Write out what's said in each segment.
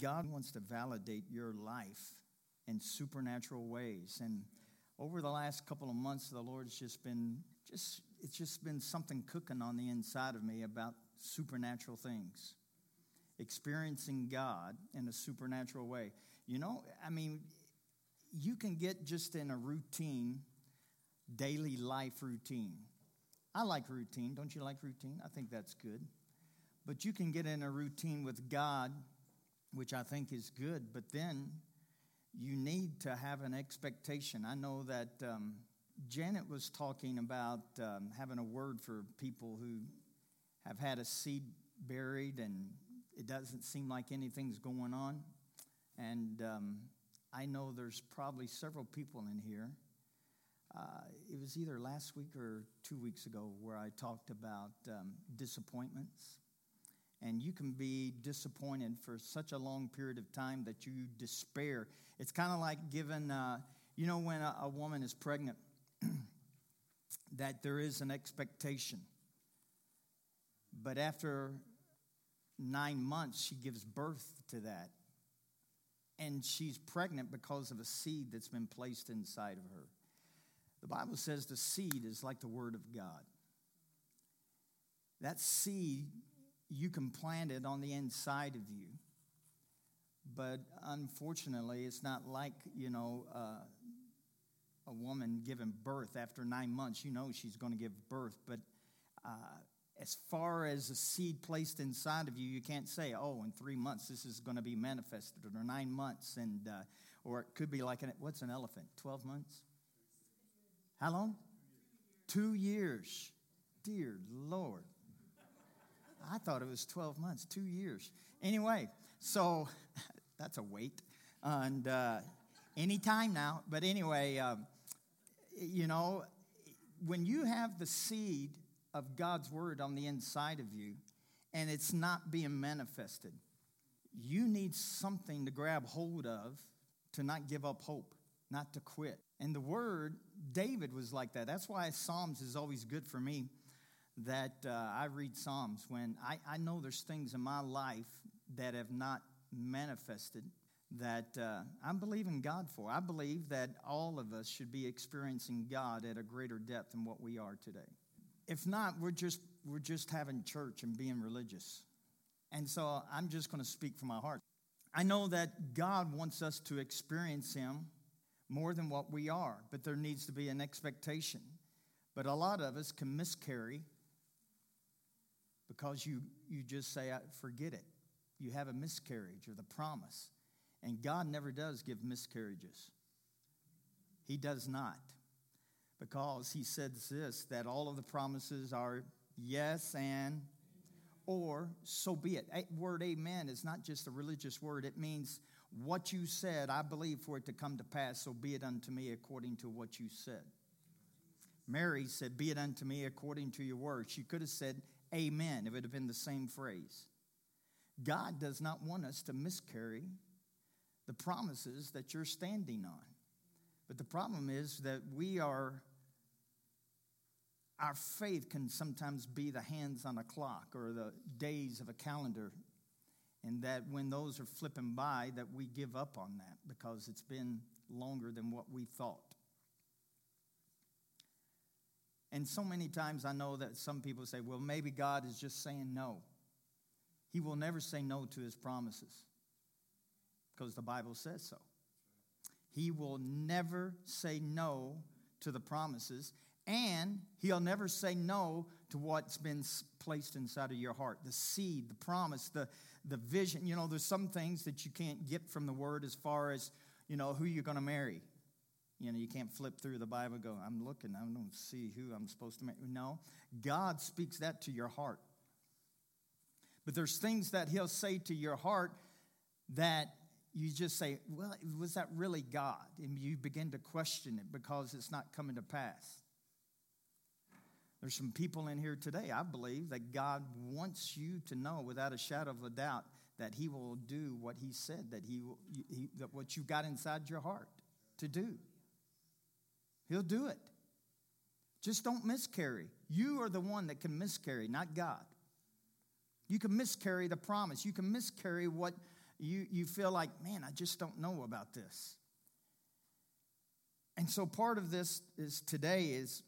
God wants to validate your life in supernatural ways. And over the last couple of months, the Lord's just been just it's just been something cooking on the inside of me about supernatural things. Experiencing God in a supernatural way. You know, I mean, you can get just in a routine, daily life routine. I like routine. Don't you like routine? I think that's good. But you can get in a routine with God, which I think is good, but then you need to have an expectation. I know that um, Janet was talking about um, having a word for people who have had a seed buried and it doesn't seem like anything's going on. And um, I know there's probably several people in here. Uh, it was either last week or two weeks ago where I talked about um, disappointments. And you can be disappointed for such a long period of time that you despair. It's kind of like giving, uh, you know, when a, a woman is pregnant, that there is an expectation. But after nine months, she gives birth to that and she's pregnant because of a seed that's been placed inside of her. The Bible says the seed is like the Word of God. That seed, you can plant it on the inside of you. But unfortunately, it's not like, you know, uh, a woman giving birth after nine months. You know she's going to give birth. But uh, as far as a seed placed inside of you, you can't say, oh, in three months this is going to be manifested, or nine months, and uh, or it could be like an what's an elephant? Twelve months? How long? Two years. Dear Lord. I thought it was 12 months, two years. Anyway, so that's a wait. And uh, anytime now. But anyway, um, you know, when you have the seed of God's word on the inside of you and it's not being manifested, you need something to grab hold of to not give up hope, not to quit. And the word, David was like that. That's why Psalms is always good for me that uh, I read Psalms when I, I know there's things in my life that have not manifested that uh, I'm believing God for. I believe that all of us should be experiencing God at a greater depth than what we are today. If not, we're just, we're just having church and being religious. And so I'm just going to speak from my heart. I know that God wants us to experience Him more than what we are, but there needs to be an expectation. But a lot of us can miscarry because you, you just say, forget it. You have a miscarriage or the promise. And God never does give miscarriages, He does not because he says this that all of the promises are yes and or so be it. A Word amen is not just a religious word, it means what you said, I believe for it to come to pass, so be it unto me according to what you said. Mary said, Be it unto me according to your word. She could have said, Amen, if it had been the same phrase. God does not want us to miscarry the promises that you're standing on. But the problem is that we are our faith can sometimes be the hands on a clock or the days of a calendar and that when those are flipping by that we give up on that because it's been longer than what we thought and so many times i know that some people say well maybe god is just saying no he will never say no to his promises because the bible says so he will never say no to the promises and he'll never say no to what's been placed inside of your heart the seed, the promise, the, the vision. You know, there's some things that you can't get from the word as far as, you know, who you're going to marry. You know, you can't flip through the Bible and go, I'm looking, I don't see who I'm supposed to marry. No, God speaks that to your heart. But there's things that He'll say to your heart that you just say, Well, was that really God? And you begin to question it because it's not coming to pass. There's some people in here today, I believe, that God wants you to know without a shadow of a doubt that He will do what He said, that He, he that what you've got inside your heart to do. He'll do it. Just don't miscarry. You are the one that can miscarry, not God. You can miscarry the promise. You can miscarry what you, you feel like, man, I just don't know about this. And so part of this is today is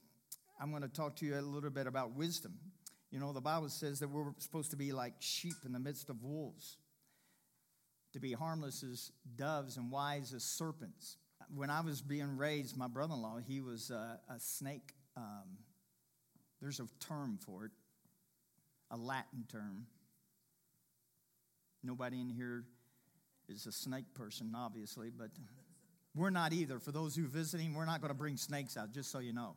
I'm going to talk to you a little bit about wisdom. You know, the Bible says that we're supposed to be like sheep in the midst of wolves, to be harmless as doves and wise as serpents. When I was being raised, my brother in law, he was a, a snake. Um, there's a term for it, a Latin term. Nobody in here is a snake person, obviously, but we're not either. For those who are visiting, we're not going to bring snakes out, just so you know.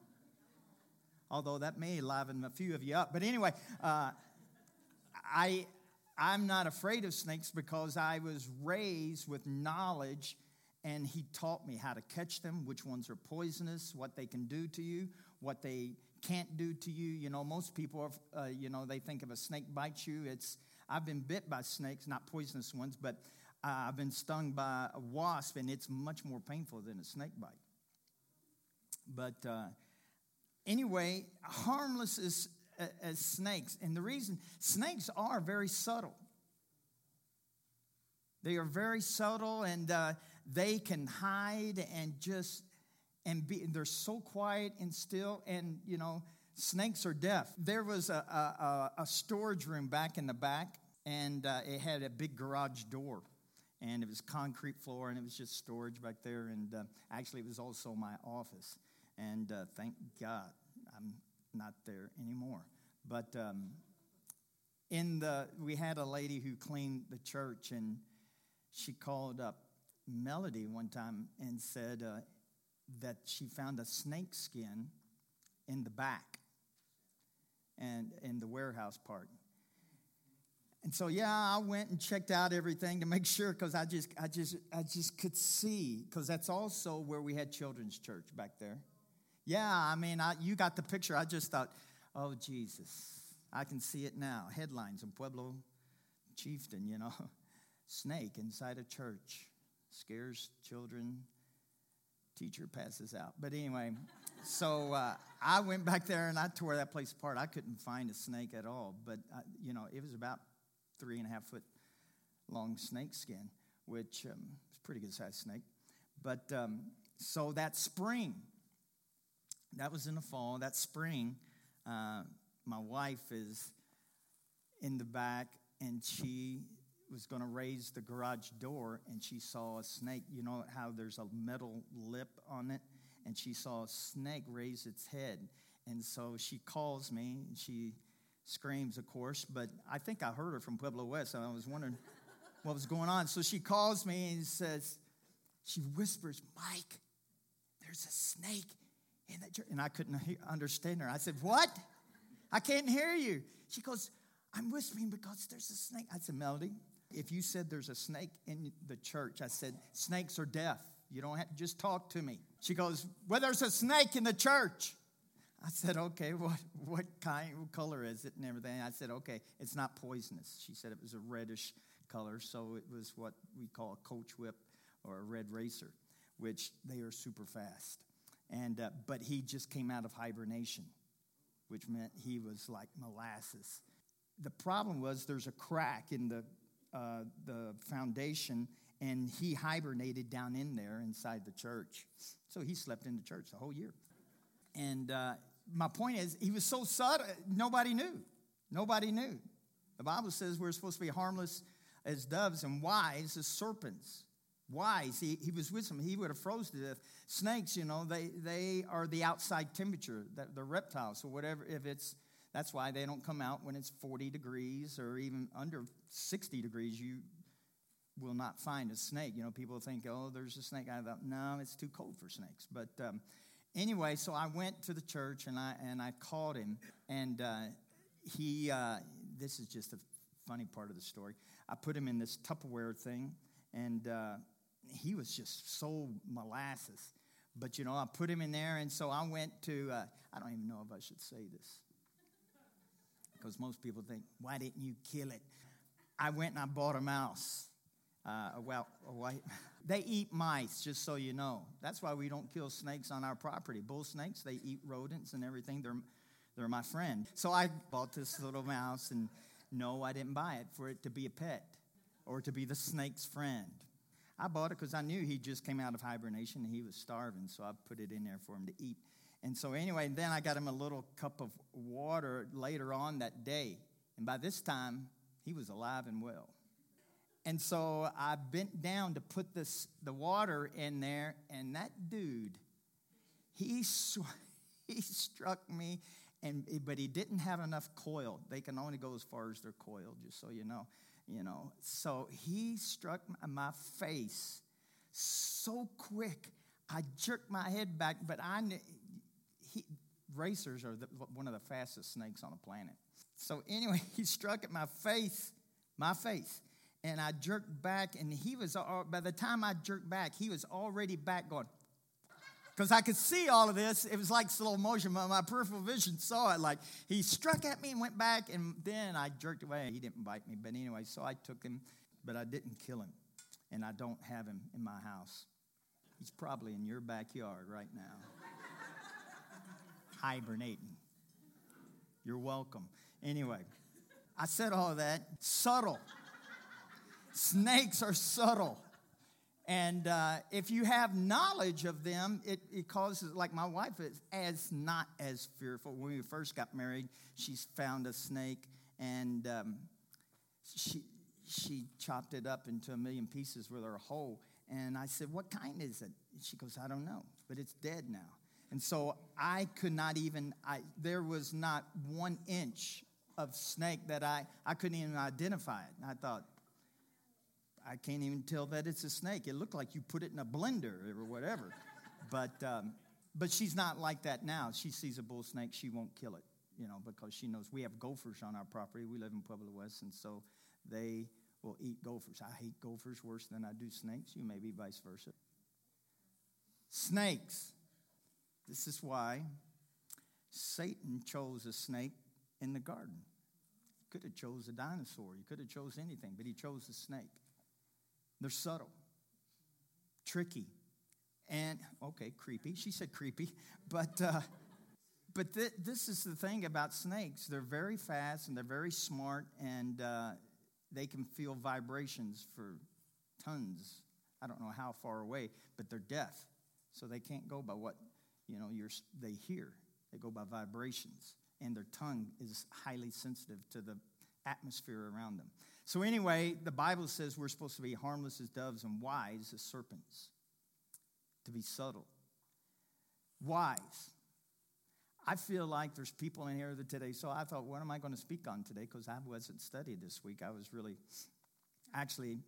Although that may liven a few of you up. But anyway, uh, I, I'm not afraid of snakes because I was raised with knowledge and he taught me how to catch them, which ones are poisonous, what they can do to you, what they can't do to you. You know, most people, are, uh, you know, they think if a snake bites you, it's, I've been bit by snakes, not poisonous ones, but uh, I've been stung by a wasp, and it's much more painful than a snake bite. But uh, anyway, harmless as, as snakes. And the reason, snakes are very subtle. They are very subtle and uh, they can hide and just, and be, they're so quiet and still. And, you know, snakes are deaf. There was a, a, a storage room back in the back, and uh, it had a big garage door and it was concrete floor, and it was just storage back there. And uh, actually, it was also my office. And uh, thank God I'm not there anymore. But um, in the we had a lady who cleaned the church, and she called up Melody one time and said uh, that she found a snake skin in the back and in the warehouse part and so, yeah, I went and checked out everything to make sure because I just, I just, I just could see because that's also where we had children's church back there. Yeah, I mean, I, you got the picture. I just thought, oh Jesus, I can see it now. Headlines in Pueblo Chieftain, you know, snake inside a church scares children. Teacher passes out. But anyway, so uh, I went back there and I tore that place apart. I couldn't find a snake at all, but uh, you know, it was about three and a half foot long snake skin, which um, is pretty good sized snake. But um, so that spring, that was in the fall, that spring, uh, my wife is in the back and she was going to raise the garage door and she saw a snake. You know how there's a metal lip on it? And she saw a snake raise its head. And so she calls me and she screams, of course, but I think I heard her from Pueblo West, so I was wondering what was going on. So she calls me and says, she whispers, Mike, there's a snake in the church. And I couldn't hear, understand her. I said, What? I can't hear you. She goes, I'm whispering because there's a snake. I said, Melody, if you said there's a snake in the church, I said, snakes are deaf. You don't have to just talk to me. She goes, Well, there's a snake in the church. I said, okay, what, what kind, what color is it and everything? I said, okay, it's not poisonous. She said it was a reddish color, so it was what we call a coach whip or a red racer, which they are super fast. And, uh, but he just came out of hibernation, which meant he was like molasses. The problem was there's a crack in the, uh, the foundation, and he hibernated down in there inside the church. So he slept in the church the whole year. And uh, my point is, he was so subtle, nobody knew. Nobody knew. The Bible says we're supposed to be harmless as doves and wise as serpents. Wise. He, he was with them. He would have froze to death. Snakes, you know, they, they are the outside temperature, the reptiles. So whatever, if it's, that's why they don't come out when it's 40 degrees or even under 60 degrees. You will not find a snake. You know, people think, oh, there's a snake. I thought, no, it's too cold for snakes. But um, anyway, so I went to the church and I and I called him, and uh, he. Uh, this is just a funny part of the story. I put him in this Tupperware thing, and uh, he was just so molasses. But you know, I put him in there, and so I went to. Uh, I don't even know if I should say this because most people think, "Why didn't you kill it?" I went and I bought a mouse. Uh, well, a white. They eat mice, just so you know. That's why we don't kill snakes on our property. Bull snakes, they eat rodents and everything. They're, they're my friend. So I bought this little mouse, and no, I didn't buy it for it to be a pet. or to be the snake's friend. I bought it because I knew he just came out of hibernation and he was starving, so I put it in there for him to eat. And so, anyway, then I got him a little cup of water later on that day. And by this time, he was alive and well. And so I bent down to put this, the water in there, and that dude, he, sw- he struck me, and, but he didn't have enough coil. They can only go as far as their coil, just so you know. You know, so he struck my face so quick. I jerked my head back, but I he, racers are the, one of the fastest snakes on the planet. So anyway, he struck at my face, my face, and I jerked back, and he was. Uh, by the time I jerked back, he was already back going. Because I could see all of this. It was like slow motion. My, my peripheral vision saw it. Like he struck at me and went back, and then I jerked away. He didn't bite me. But anyway, so I took him, but I didn't kill him. And I don't have him in my house. He's probably in your backyard right now hibernating. You're welcome. Anyway, I said all of that. Subtle. Snakes are subtle. And uh, if you have knowledge of them, it, it causes, like my wife is as not as fearful. When we first got married, she found a snake and um, she, she chopped it up into a million pieces with her hoe. And I said, What kind is it? She goes, I don't know, but it's dead now. And so I could not even, I, there was not one inch of snake that I, I couldn't even identify it. And I thought, I can't even tell that it's a snake. It looked like you put it in a blender or whatever. but, um, but she's not like that now. She sees a bull snake, she won't kill it, you know, because she knows we have gophers on our property. We live in Pueblo West, and so they will eat gophers. I hate gophers worse than I do snakes. You may be vice versa. Snakes. This is why Satan chose a snake in the garden. He could have chose a dinosaur. He could have chose anything, but he chose a snake. They're subtle, tricky, and okay, creepy. She said creepy, but uh, but th- this is the thing about snakes. They're very fast and they're very smart, and uh, they can feel vibrations for tons. I don't know how far away, but they're deaf, so they can't go by what you know, they hear. They go by vibrations, and their tongue is highly sensitive to the atmosphere around them. So, anyway, the Bible says we're supposed to be harmless as doves and wise as serpents, to be subtle. Wise. I feel like there's people in here today, so I thought, what am I going to speak on today? Because I wasn't studied this week. I was really, actually,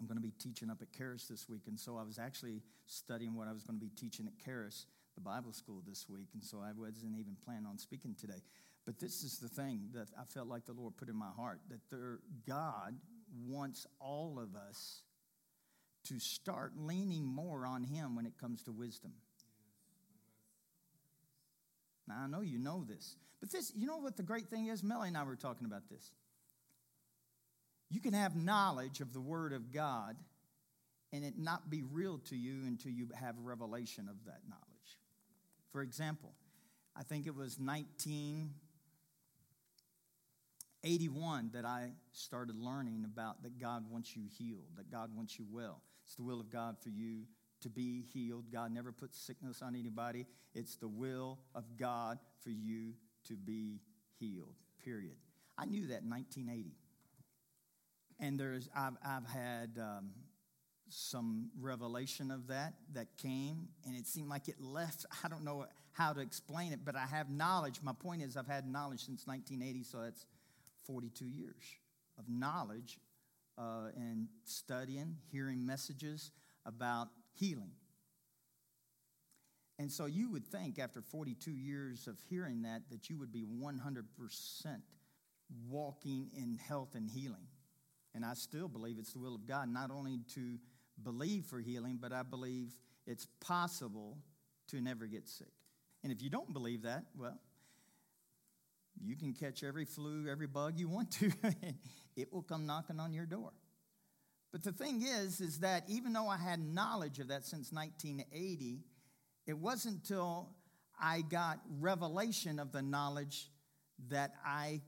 I'm going to be teaching up at Charis this week. And so I was actually studying what I was going to be teaching at Charis, the Bible school this week. And so I wasn't even planning on speaking today. But this is the thing that I felt like the Lord put in my heart that there, God wants all of us to start leaning more on Him when it comes to wisdom. Now, I know you know this, but this, you know what the great thing is? Melly and I were talking about this. You can have knowledge of the Word of God and it not be real to you until you have revelation of that knowledge. For example, I think it was 1981 that I started learning about that God wants you healed, that God wants you well. It's the will of God for you to be healed. God never puts sickness on anybody. It's the will of God for you to be healed, period. I knew that in 1980 and there's I've, I've had um, some revelation of that that came and it seemed like it left i don't know how to explain it but i have knowledge. My point is i've had knowledge since 1980 so that's 42 years of knowledge uh, and studying hearing messages about healing. And so you would think after 42 years of hearing that that you would be 100% walking in health and healing and I still believe it's the will of God not only to believe for healing, but I believe it's possible to never get sick. And if you don't believe that, well, you can catch every flu, every bug you want to, and it will come knocking on your door. But the thing is, is that even though I had knowledge of that since 1980, it wasn't until I got revelation of the knowledge that I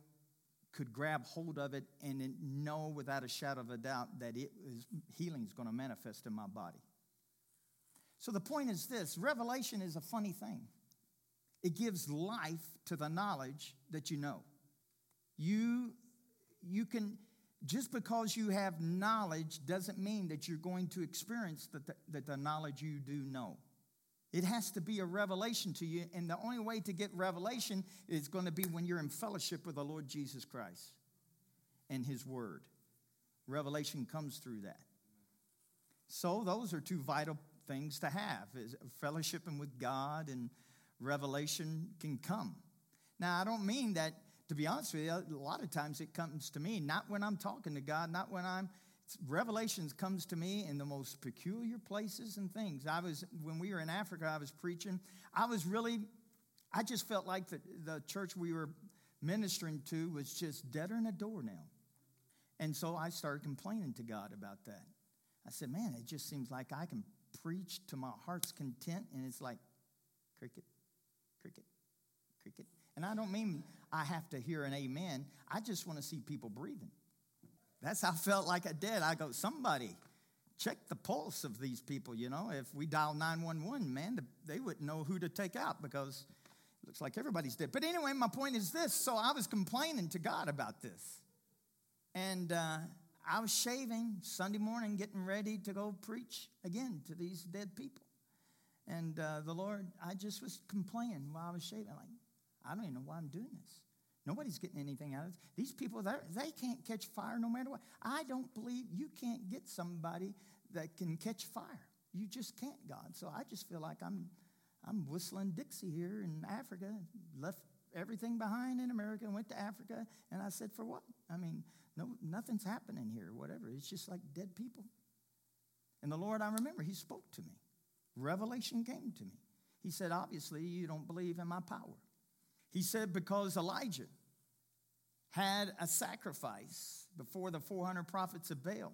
could grab hold of it and know without a shadow of a doubt that it is, healing is going to manifest in my body. So the point is this revelation is a funny thing. It gives life to the knowledge that you know. You, you can, just because you have knowledge doesn't mean that you're going to experience the, the, the knowledge you do know. It has to be a revelation to you, and the only way to get revelation is going to be when you're in fellowship with the Lord Jesus Christ and His Word. Revelation comes through that. So, those are two vital things to have is fellowshipping with God and revelation can come. Now, I don't mean that, to be honest with you, a lot of times it comes to me, not when I'm talking to God, not when I'm revelations comes to me in the most peculiar places and things. I was when we were in africa i was preaching. I was really i just felt like the, the church we were ministering to was just deader than a doornail and so i started complaining to god about that. I said man it just seems like i can preach to my heart's content and it's like cricket cricket cricket. And i don't mean i have to hear an amen. I just want to see people breathing that's how I felt like I did. I go, somebody check the pulse of these people, you know. If we dial 911, man, they wouldn't know who to take out because it looks like everybody's dead. But anyway, my point is this. So I was complaining to God about this. And uh, I was shaving Sunday morning, getting ready to go preach again to these dead people. And uh, the Lord, I just was complaining while I was shaving. Like, I don't even know why I'm doing this. Nobody's getting anything out of it. These people, they can't catch fire no matter what. I don't believe you can't get somebody that can catch fire. You just can't, God. So I just feel like I'm, I'm whistling Dixie here in Africa. Left everything behind in America and went to Africa. And I said, for what? I mean, no, nothing's happening here, whatever. It's just like dead people. And the Lord, I remember, He spoke to me. Revelation came to me. He said, obviously, you don't believe in my power. He said, because Elijah had a sacrifice before the 400 prophets of Baal.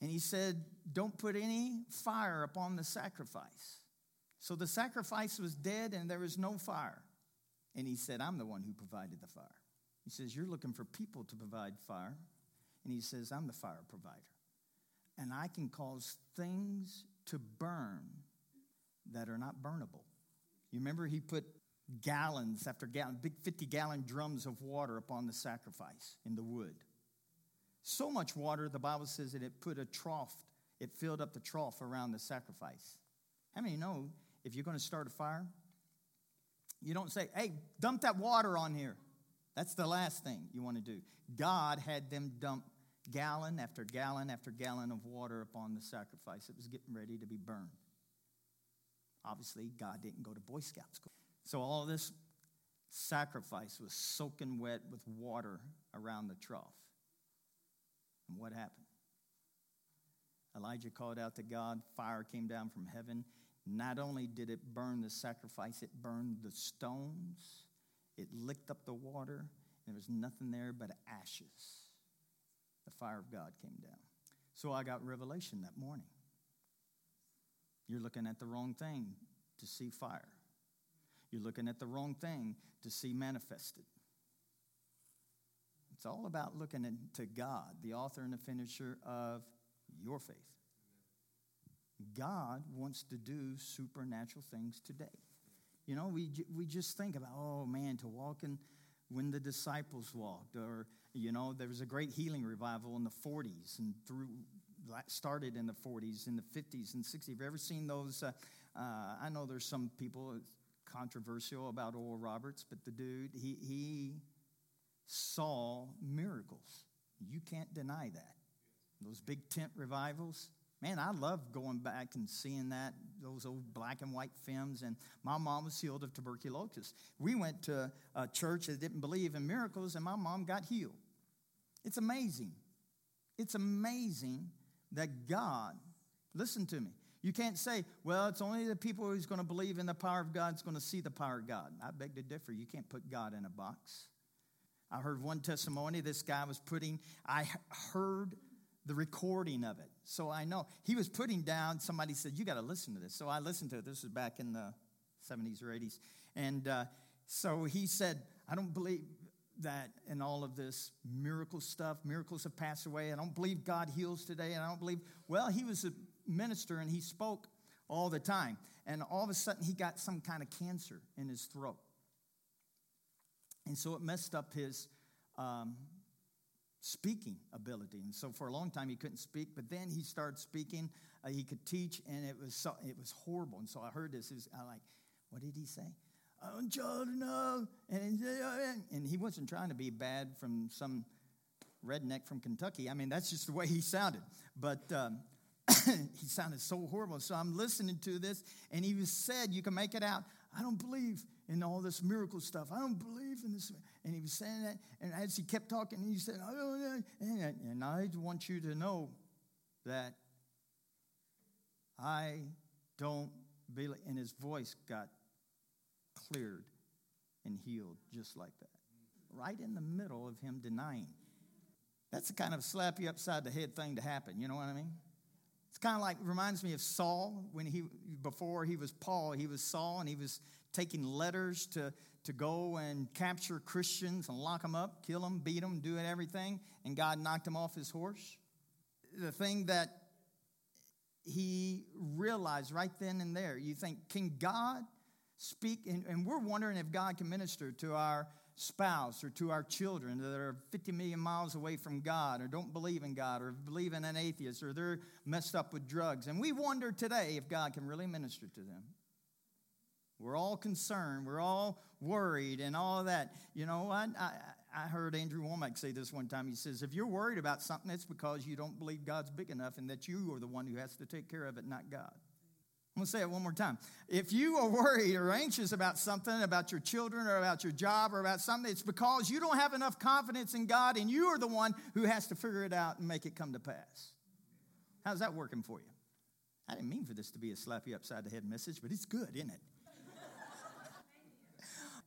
And he said, Don't put any fire upon the sacrifice. So the sacrifice was dead and there was no fire. And he said, I'm the one who provided the fire. He says, You're looking for people to provide fire. And he says, I'm the fire provider. And I can cause things to burn that are not burnable. You remember he put gallons after gallons, big 50 gallon drums of water upon the sacrifice in the wood. So much water, the Bible says that it put a trough, it filled up the trough around the sacrifice. How many know if you're going to start a fire, you don't say, hey, dump that water on here. That's the last thing you want to do. God had them dump gallon after gallon after gallon of water upon the sacrifice. It was getting ready to be burned. Obviously, God didn't go to Boy Scout school. So all this sacrifice was soaking wet with water around the trough. And what happened? Elijah called out to God, fire came down from heaven. Not only did it burn the sacrifice, it burned the stones, it licked up the water, and there was nothing there but ashes. The fire of God came down. So I got revelation that morning. You're looking at the wrong thing to see fire. You're looking at the wrong thing to see manifested. It's all about looking to God, the author and the finisher of your faith. God wants to do supernatural things today. You know, we, we just think about, oh man, to walk in when the disciples walked, or, you know, there was a great healing revival in the 40s and through, started in the 40s, in the 50s and 60s. Have you ever seen those? Uh, uh, I know there's some people, controversial about Oral Roberts, but the dude, he, he saw miracles. You can't deny that. Those big tent revivals. Man, I love going back and seeing that, those old black and white films. And my mom was healed of tuberculosis. We went to a church that didn't believe in miracles, and my mom got healed. It's amazing. It's amazing that God, listen to me, you can't say, well, it's only the people who's going to believe in the power of God that's going to see the power of God. I beg to differ. You can't put God in a box. I heard one testimony this guy was putting, I heard the recording of it. So I know. He was putting down, somebody said, You got to listen to this. So I listened to it. This was back in the 70s or 80s. And uh, so he said, I don't believe that in all of this miracle stuff, miracles have passed away. I don't believe God heals today. And I don't believe, well, he was a minister and he spoke all the time. And all of a sudden, he got some kind of cancer in his throat. And so it messed up his um, speaking ability. And so for a long time, he couldn't speak. But then he started speaking. Uh, he could teach, and it was so, it was horrible. And so I heard this. I like, what did he say? I to know. And, and he wasn't trying to be bad from some redneck from Kentucky. I mean, that's just the way he sounded. But um, he sounded so horrible. So I'm listening to this, and he was said, You can make it out. I don't believe in all this miracle stuff. I don't believe in this. And he was saying that, and as he kept talking, he said, oh, know. And I want you to know that I don't believe. And his voice got cleared and healed just like that. Right in the middle of him denying. That's the kind of slap you upside the head thing to happen. You know what I mean? It's kind of like reminds me of Saul when he before he was Paul, he was Saul and he was taking letters to to go and capture Christians and lock them up, kill them, beat them, do everything, and God knocked him off his horse. The thing that he realized right then and there, you think, can God speak? And, and we're wondering if God can minister to our spouse or to our children that are 50 million miles away from God or don't believe in God or believe in an atheist or they're messed up with drugs. And we wonder today if God can really minister to them. We're all concerned. We're all worried and all that. You know, I, I, I heard Andrew Wommack say this one time. He says, if you're worried about something, it's because you don't believe God's big enough and that you are the one who has to take care of it, not God. I'm going to say it one more time. If you are worried or anxious about something, about your children or about your job or about something, it's because you don't have enough confidence in God and you are the one who has to figure it out and make it come to pass. How's that working for you? I didn't mean for this to be a slap you upside the head message, but it's good, isn't it?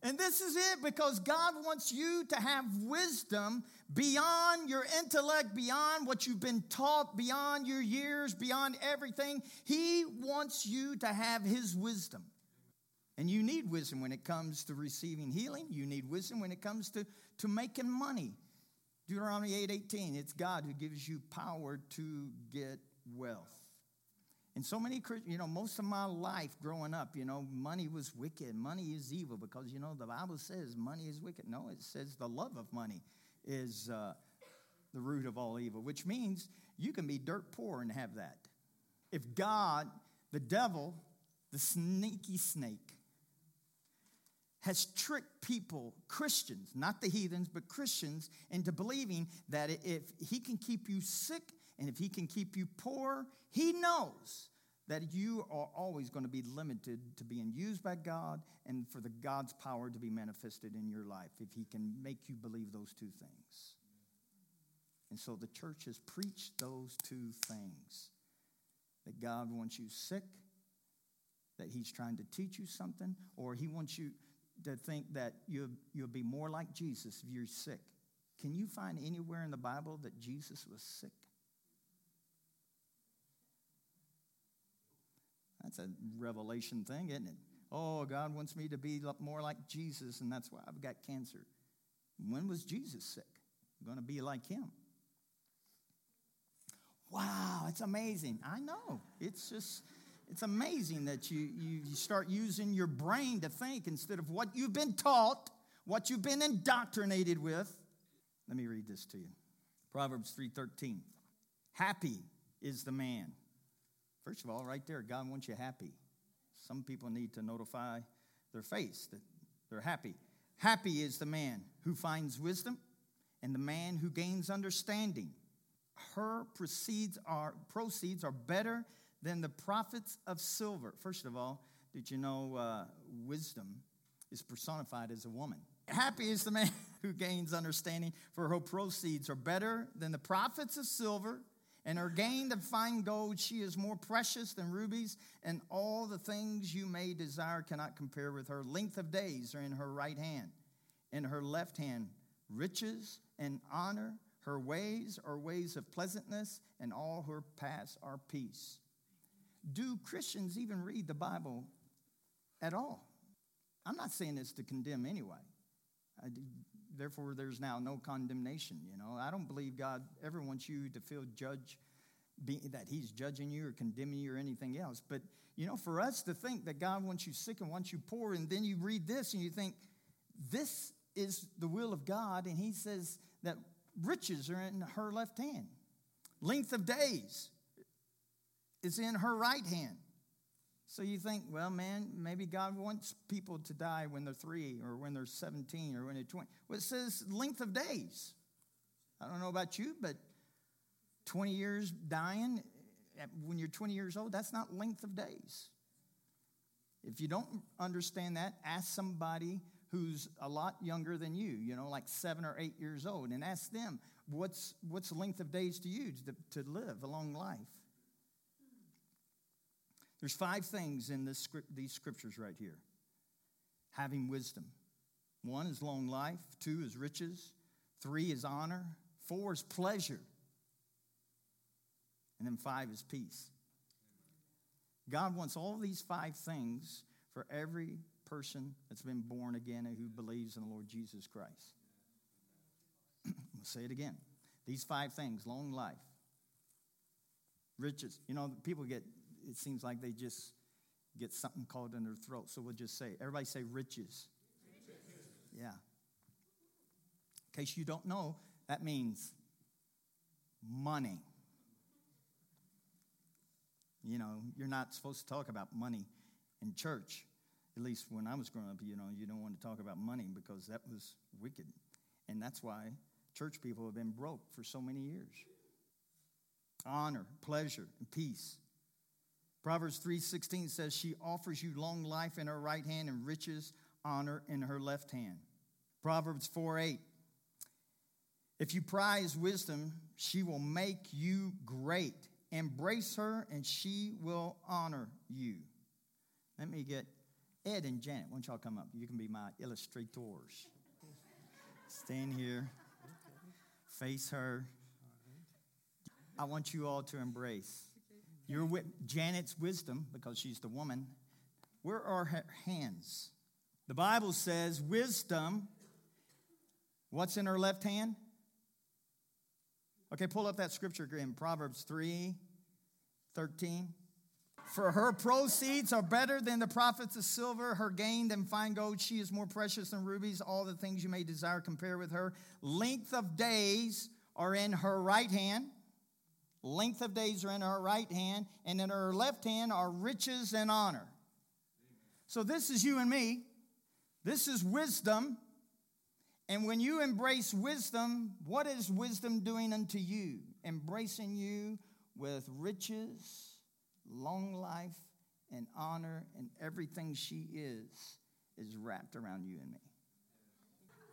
And this is it because God wants you to have wisdom beyond your intellect, beyond what you've been taught, beyond your years, beyond everything. He wants you to have His wisdom. And you need wisdom when it comes to receiving healing. You need wisdom when it comes to, to making money. Deuteronomy 8 18, it's God who gives you power to get wealth. And so many, you know, most of my life growing up, you know, money was wicked. Money is evil because, you know, the Bible says money is wicked. No, it says the love of money is uh, the root of all evil, which means you can be dirt poor and have that. If God, the devil, the sneaky snake, has tricked people, Christians, not the heathens, but Christians, into believing that if he can keep you sick and if he can keep you poor, he knows that you are always going to be limited to being used by God and for the God's power to be manifested in your life if he can make you believe those two things. And so the church has preached those two things that God wants you sick, that he's trying to teach you something, or he wants you to think that you'll, you'll be more like Jesus if you're sick. Can you find anywhere in the Bible that Jesus was sick? That's a revelation thing, isn't it? Oh, God wants me to be more like Jesus, and that's why I've got cancer. When was Jesus sick? I'm going to be like him. Wow, it's amazing. I know. It's just, it's amazing that you, you, you start using your brain to think instead of what you've been taught, what you've been indoctrinated with. Let me read this to you. Proverbs 3:13. Happy is the man First of all, right there, God wants you happy. Some people need to notify their face that they're happy. Happy is the man who finds wisdom and the man who gains understanding. Her proceeds are, proceeds are better than the profits of silver. First of all, did you know uh, wisdom is personified as a woman? Happy is the man who gains understanding, for her proceeds are better than the profits of silver and her gain of fine gold, she is more precious than rubies, and all the things you may desire cannot compare with her. Length of days are in her right hand, in her left hand, riches and honor. Her ways are ways of pleasantness, and all her paths are peace. Do Christians even read the Bible at all? I'm not saying this to condemn anyway. Therefore there's now no condemnation. You know, I don't believe God ever wants you to feel judge that He's judging you or condemning you or anything else. But you know, for us to think that God wants you sick and wants you poor, and then you read this and you think this is the will of God, and He says that riches are in her left hand, length of days is in her right hand. So you think, well, man, maybe God wants people to die when they're three or when they're 17 or when they're 20. Well, it says length of days. I don't know about you, but 20 years dying eh, when you're 20 years old, that's not length of days. If you don't understand that, ask somebody who's a lot younger than you, you know, like seven or eight years old, and ask them, what's, what's length of days to you to, to live a long life? There's five things in this these scriptures right here having wisdom. One is long life, two is riches, three is honor, four is pleasure, and then five is peace. God wants all these five things for every person that's been born again and who believes in the Lord Jesus Christ. I'm going to say it again. These five things long life, riches. You know, people get it seems like they just get something called in their throat. So we'll just say, everybody say riches. riches. Yeah. In case you don't know, that means money. You know, you're not supposed to talk about money in church. At least when I was growing up, you know, you don't want to talk about money because that was wicked. And that's why church people have been broke for so many years. Honor, pleasure, and peace. Proverbs 3:16 says she offers you long life in her right hand and riches, honor in her left hand. Proverbs 4:8 If you prize wisdom, she will make you great. Embrace her and she will honor you. Let me get Ed and Janet. Why don't y'all come up? You can be my illustrators. Stand here. Face her. I want you all to embrace your Janet's wisdom, because she's the woman, where are her hands? The Bible says wisdom, what's in her left hand? Okay, pull up that scripture again, Proverbs 3 13. For her proceeds are better than the profits of silver, her gain than fine gold. She is more precious than rubies. All the things you may desire compare with her. Length of days are in her right hand Length of days are in her right hand, and in her left hand are riches and honor. So, this is you and me. This is wisdom. And when you embrace wisdom, what is wisdom doing unto you? Embracing you with riches, long life, and honor, and everything she is, is wrapped around you and me.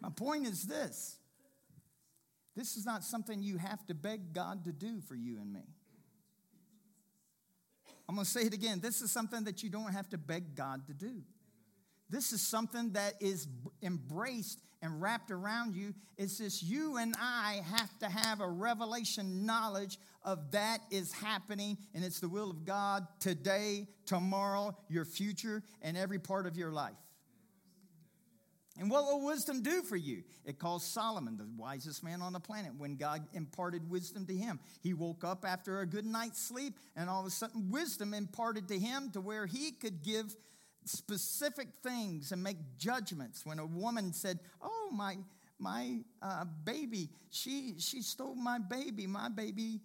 My point is this this is not something you have to beg God to do for you and me. I'm going to say it again. This is something that you don't have to beg God to do. This is something that is embraced and wrapped around you. It's this you and I have to have a revelation knowledge of that is happening, and it's the will of God today, tomorrow, your future, and every part of your life. And what will wisdom do for you? It calls Solomon the wisest man on the planet when God imparted wisdom to him. He woke up after a good night's sleep, and all of a sudden, wisdom imparted to him to where he could give specific things and make judgments. When a woman said, Oh, my, my uh, baby, she, she stole my baby, my baby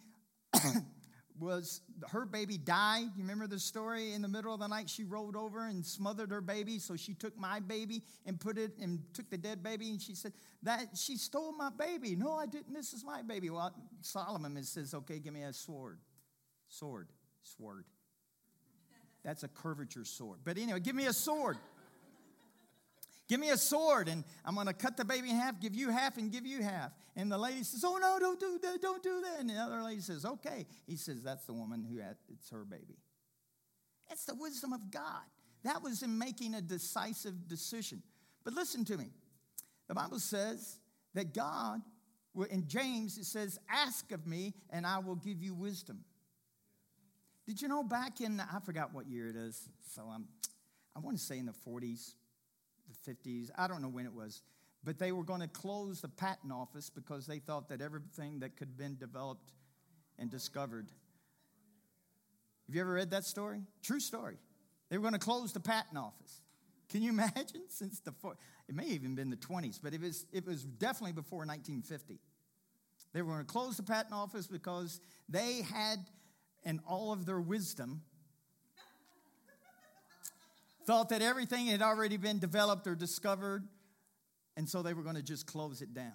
was her baby died. You remember the story? In the middle of the night, she rolled over and smothered her baby. So she took my baby and put it and took the dead baby. And she said, That she stole my baby. No, I didn't. This is my baby. Well, Solomon says, Okay, give me a sword. Sword. Sword. That's a curvature sword. But anyway, give me a sword. Give me a sword and I'm going to cut the baby in half, give you half, and give you half. And the lady says, Oh, no, don't do that, don't do that. And the other lady says, Okay. He says, That's the woman who had, it's her baby. It's the wisdom of God. That was in making a decisive decision. But listen to me. The Bible says that God, in James, it says, Ask of me, and I will give you wisdom. Did you know back in, I forgot what year it is, so I'm, I want to say in the 40s, the 50s, I don't know when it was, but they were going to close the patent office because they thought that everything that could have been developed and discovered. Have you ever read that story? True story. They were going to close the patent office. Can you imagine? Since the it may have even been the 20s, but it was it was definitely before 1950. They were going to close the patent office because they had, in all of their wisdom, thought that everything had already been developed or discovered, and so they were going to just close it down.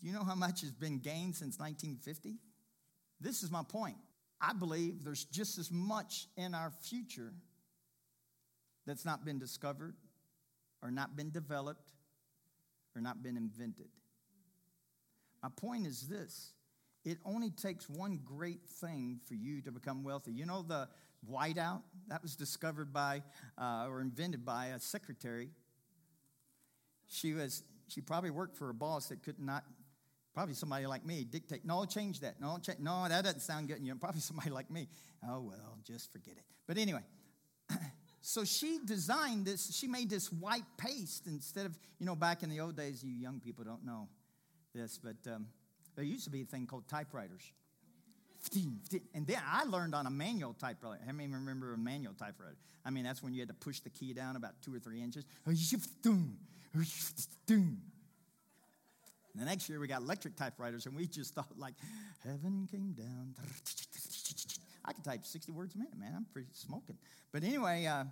Do you know how much has been gained since 1950? This is my point. I believe there's just as much in our future that's not been discovered or not been developed or not been invented. My point is this it only takes one great thing for you to become wealthy. You know, the whiteout that was discovered by uh, or invented by a secretary. She was she probably worked for a boss that could not probably somebody like me dictate no change that. No no that doesn't sound good. You probably somebody like me. Oh well just forget it. But anyway so she designed this she made this white paste instead of you know back in the old days you young people don't know this, but um, there used to be a thing called typewriters. And then I learned on a manual typewriter. How many remember a manual typewriter? I mean, that's when you had to push the key down about two or three inches. The next year we got electric typewriters, and we just thought like, heaven came down. I can type 60 words a minute, man. I'm pretty smoking. But anyway, uh,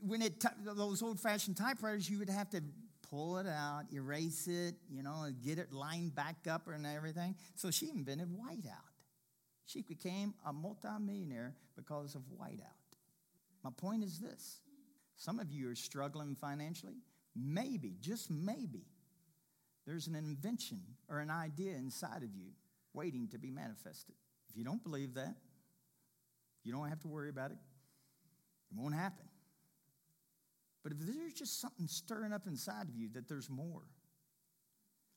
when it those old-fashioned typewriters, you would have to pull it out, erase it, you know, get it lined back up and everything. So she invented whiteout. She became a multimillionaire because of whiteout. My point is this some of you are struggling financially. Maybe, just maybe, there's an invention or an idea inside of you waiting to be manifested. If you don't believe that, you don't have to worry about it. It won't happen. But if there's just something stirring up inside of you, that there's more.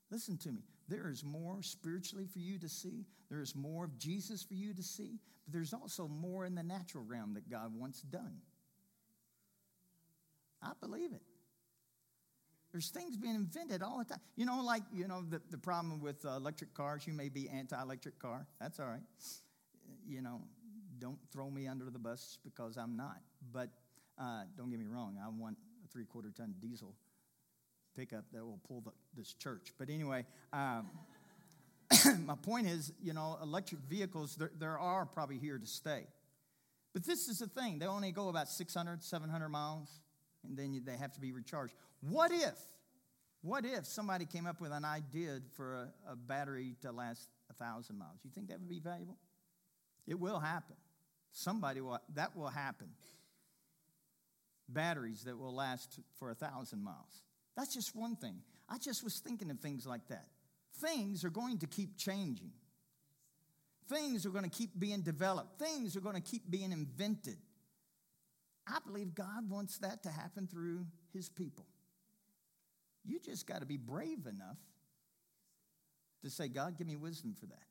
Listen to me. There is more spiritually for you to see. There is more of Jesus for you to see. But there's also more in the natural realm that God wants done. I believe it. There's things being invented all the time. You know, like, you know, the, the problem with uh, electric cars, you may be anti electric car. That's all right. You know, don't throw me under the bus because I'm not. But uh, don't get me wrong, I want a three quarter ton diesel pickup that will pull the, this church. But anyway, um, my point is, you know, electric vehicles, there, there are probably here to stay. But this is the thing they only go about 600, 700 miles, and then they have to be recharged. What if, what if somebody came up with an idea for a, a battery to last a 1,000 miles? You think that would be valuable? It will happen. Somebody will, that will happen batteries that will last for a thousand miles. That's just one thing. I just was thinking of things like that. Things are going to keep changing. Things are going to keep being developed. Things are going to keep being invented. I believe God wants that to happen through his people. You just got to be brave enough to say, God, give me wisdom for that.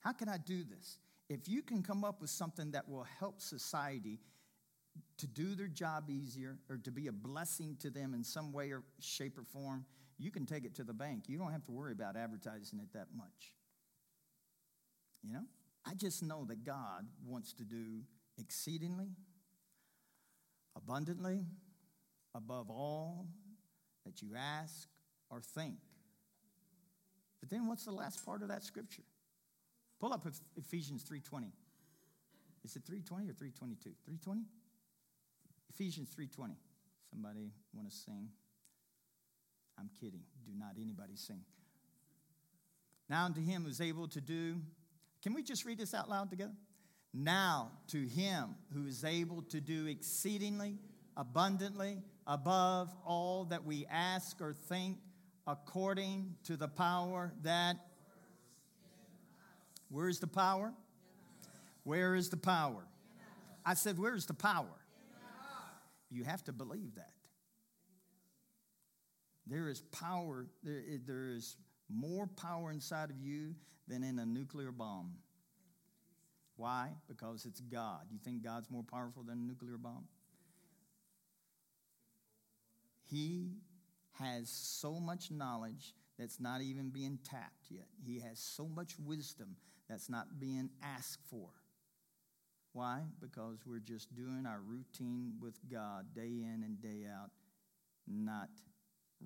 How can I do this? If you can come up with something that will help society to do their job easier or to be a blessing to them in some way or shape or form, you can take it to the bank. You don't have to worry about advertising it that much. You know? I just know that God wants to do exceedingly, abundantly, above all that you ask or think. But then what's the last part of that scripture? Pull up Ephesians 3:20. Is it 320 or 322? 320? Ephesians 3:20. Somebody want to sing? I'm kidding. Do not anybody sing. Now unto him who's able to do. Can we just read this out loud together? Now to him who is able to do exceedingly abundantly above all that we ask or think according to the power that Where is the power? Where is the power? I said, Where is the power? You have to believe that. There is power, there, there is more power inside of you than in a nuclear bomb. Why? Because it's God. You think God's more powerful than a nuclear bomb? He has so much knowledge that's not even being tapped yet. He has so much wisdom that's not being asked for. Why? Because we're just doing our routine with God day in and day out, not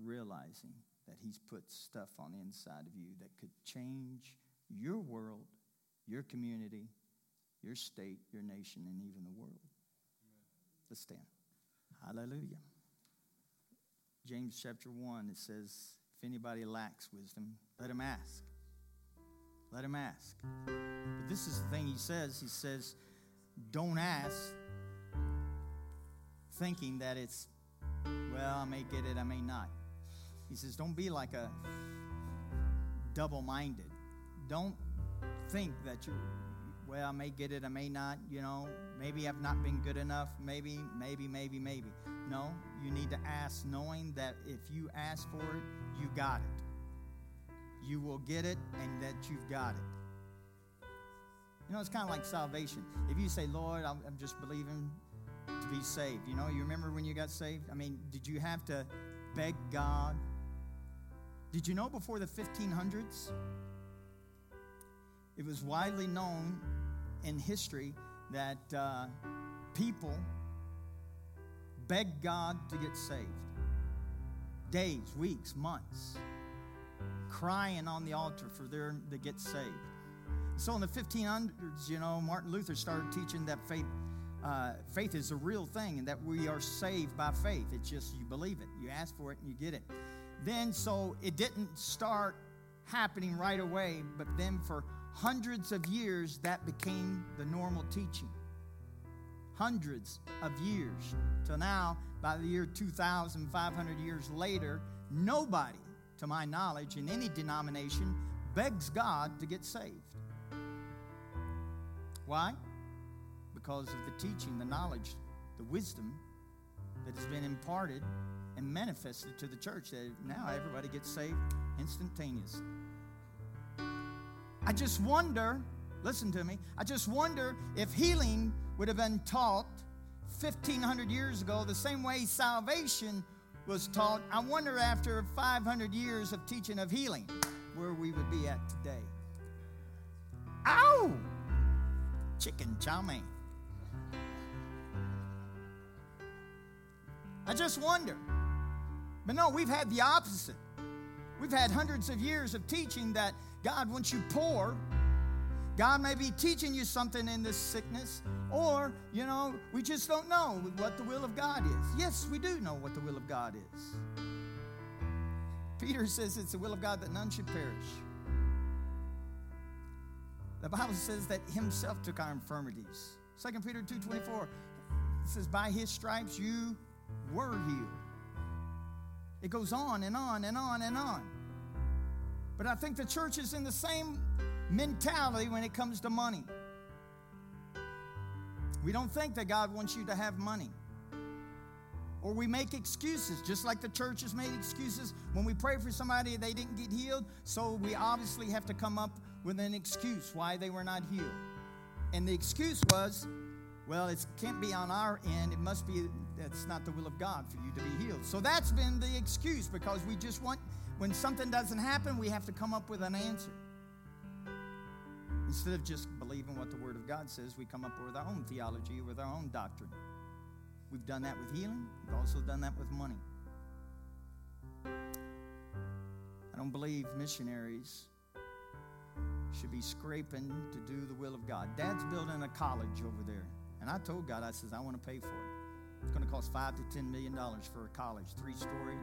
realizing that He's put stuff on the inside of you that could change your world, your community, your state, your nation, and even the world. Let's stand. Hallelujah. James chapter 1, it says, If anybody lacks wisdom, let him ask. Let him ask. But this is the thing he says. He says, Don't ask thinking that it's, well, I may get it, I may not. He says, Don't be like a double minded. Don't think that you're, well, I may get it, I may not, you know, maybe I've not been good enough, maybe, maybe, maybe, maybe. No, you need to ask knowing that if you ask for it, you got it. You will get it and that you've got it. You know, it's kind of like salvation. If you say, Lord, I'm, I'm just believing to be saved, you know, you remember when you got saved? I mean, did you have to beg God? Did you know before the 1500s? It was widely known in history that uh, people begged God to get saved. Days, weeks, months, crying on the altar for them to get saved. So in the 1500s, you know, Martin Luther started teaching that faith, uh, faith is a real thing and that we are saved by faith. It's just you believe it, you ask for it, and you get it. Then, so it didn't start happening right away, but then for hundreds of years, that became the normal teaching hundreds of years. Till now, by the year 2,500 years later, nobody, to my knowledge, in any denomination begs God to get saved. Why? Because of the teaching, the knowledge, the wisdom that has been imparted and manifested to the church that now everybody gets saved instantaneously. I just wonder, listen to me, I just wonder if healing would have been taught 1500 years ago the same way salvation was taught. I wonder after 500 years of teaching of healing where we would be at today. Ow! Chicken chow mein. I just wonder. But no, we've had the opposite. We've had hundreds of years of teaching that God wants you poor God may be teaching you something in this sickness, or, you know, we just don't know what the will of God is. Yes, we do know what the will of God is. Peter says it's the will of God that none should perish. The Bible says that himself took our infirmities. 2 Peter 2.24 says, by his stripes you were healed. It goes on and on and on and on. But I think the church is in the same mentality when it comes to money. We don't think that God wants you to have money. Or we make excuses, just like the church has made excuses when we pray for somebody they didn't get healed. So we obviously have to come up with an excuse why they were not healed. And the excuse was, well, it can't be on our end. It must be that's not the will of God for you to be healed. So that's been the excuse because we just want, when something doesn't happen, we have to come up with an answer. Instead of just believing what the Word of God says, we come up with our own theology, with our own doctrine. We've done that with healing, we've also done that with money. I don't believe missionaries should be scraping to do the will of God. Dad's building a college over there. And I told God, I says, I want to pay for it. It's going to cost five to ten million dollars for a college, three story,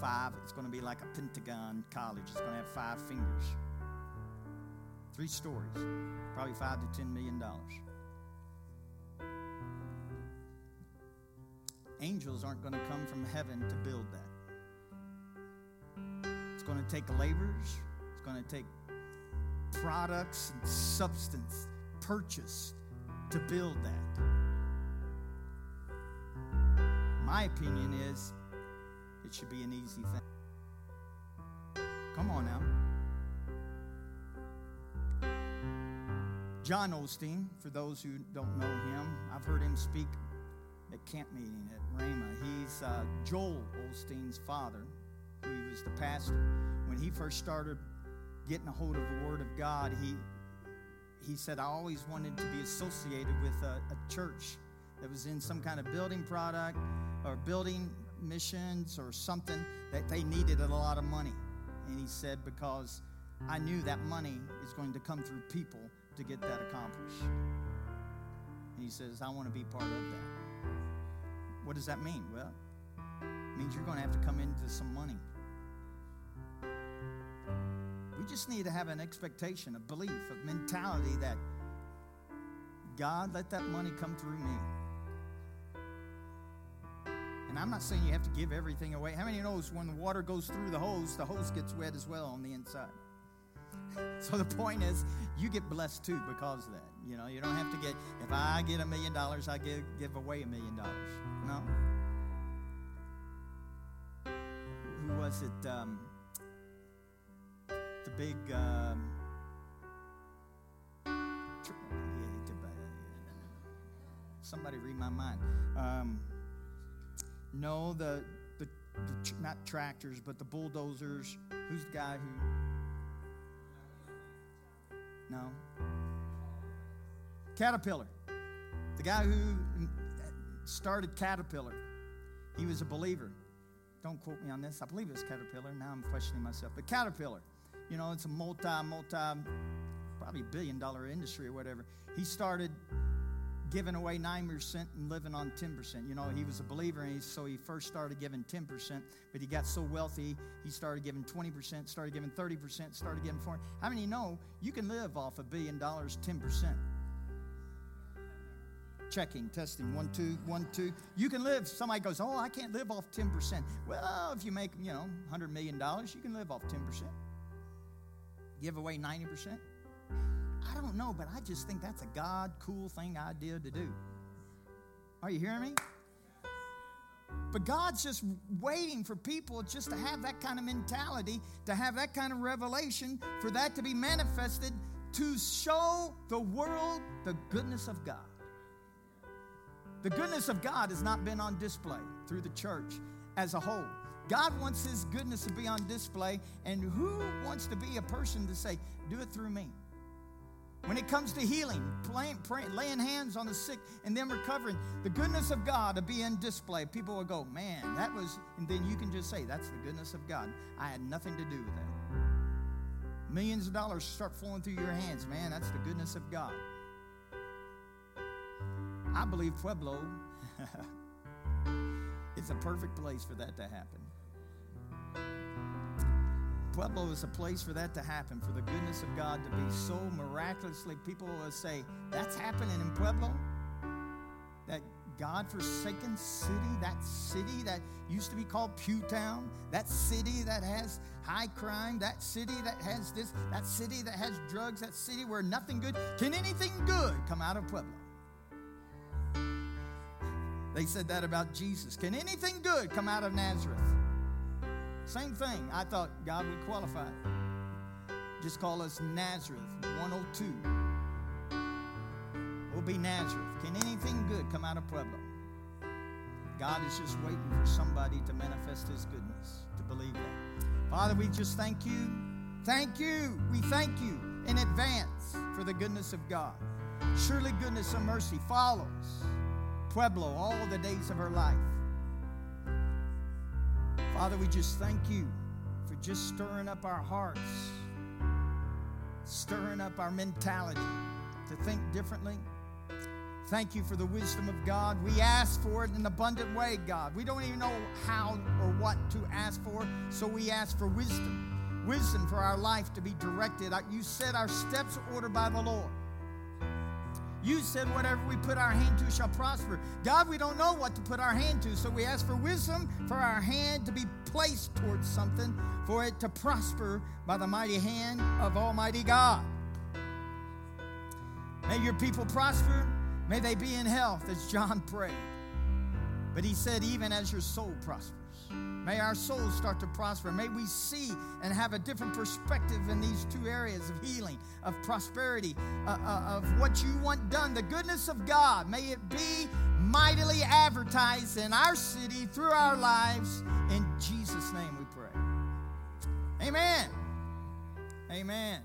five. It's going to be like a Pentagon college. It's going to have five fingers. Three stories, probably five to ten million dollars. Angels aren't going to come from heaven to build that. It's going to take laborers, it's going to take products and substance purchased to build that. My opinion is it should be an easy thing. Come on now. John Osteen, for those who don't know him, I've heard him speak at camp meeting at Rhema. He's uh, Joel Osteen's father. who was the pastor, when he first started getting a hold of the Word of God, he he said, I always wanted to be associated with a, a church that was in some kind of building product or building missions or something that they needed a lot of money. And he said, because I knew that money is going to come through people to get that accomplished. And he says, I want to be part of that. What does that mean? Well, it means you're going to have to come into some money. Just need to have an expectation, a belief, a mentality that God, let that money come through me. And I'm not saying you have to give everything away. How many knows when the water goes through the hose, the hose gets wet as well on the inside? So the point is, you get blessed too because of that. You know, you don't have to get, if I get a million dollars, I give, give away a million dollars. No. Who was it? Um, the big. Um, somebody read my mind. Um, no, the, the, the, not tractors, but the bulldozers. Who's the guy who? No. Caterpillar. The guy who started Caterpillar. He was a believer. Don't quote me on this. I believe it was Caterpillar. Now I'm questioning myself. But Caterpillar, you know, it's a multi, multi, probably billion dollar industry or whatever. He started giving away 9% and living on 10%. You know, he was a believer, and he, so he first started giving 10%, but he got so wealthy, he started giving 20%, started giving 30%, started giving 40 How many know you can live off a billion dollars 10%? Checking, testing, one, two, one, two. You can live, somebody goes, oh, I can't live off 10%. Well, if you make, you know, $100 million, you can live off 10%. Give away 90%. I don't know, but I just think that's a God cool thing idea to do. Are you hearing me? But God's just waiting for people just to have that kind of mentality, to have that kind of revelation, for that to be manifested, to show the world the goodness of God. The goodness of God has not been on display through the church as a whole. God wants His goodness to be on display, and who wants to be a person to say, Do it through me? When it comes to healing, playing, praying, laying hands on the sick and then recovering, the goodness of God to be in display, people will go, man, that was, and then you can just say, that's the goodness of God. I had nothing to do with that. Millions of dollars start flowing through your hands, man, that's the goodness of God. I believe Pueblo is a perfect place for that to happen. Pueblo is a place for that to happen, for the goodness of God to be so miraculously. People will say, That's happening in Pueblo? That God forsaken city, that city that used to be called Pew Town, that city that has high crime, that city that has this, that city that has drugs, that city where nothing good, can anything good come out of Pueblo? They said that about Jesus. Can anything good come out of Nazareth? Same thing. I thought God would qualify. Just call us Nazareth 102. We'll be Nazareth. Can anything good come out of Pueblo? God is just waiting for somebody to manifest His goodness, to believe that. Father, we just thank you. Thank you. We thank you in advance for the goodness of God. Surely goodness and mercy follows Pueblo all the days of her life. Father, we just thank you for just stirring up our hearts, stirring up our mentality to think differently. Thank you for the wisdom of God. We ask for it in an abundant way, God. We don't even know how or what to ask for, so we ask for wisdom. Wisdom for our life to be directed. Uh, you said our steps ordered by the Lord. You said, whatever we put our hand to shall prosper. God, we don't know what to put our hand to, so we ask for wisdom for our hand to be placed towards something, for it to prosper by the mighty hand of Almighty God. May your people prosper. May they be in health, as John prayed. But he said, even as your soul prospers. May our souls start to prosper. May we see and have a different perspective in these two areas of healing, of prosperity, uh, uh, of what you want done. The goodness of God, may it be mightily advertised in our city through our lives. In Jesus' name we pray. Amen. Amen.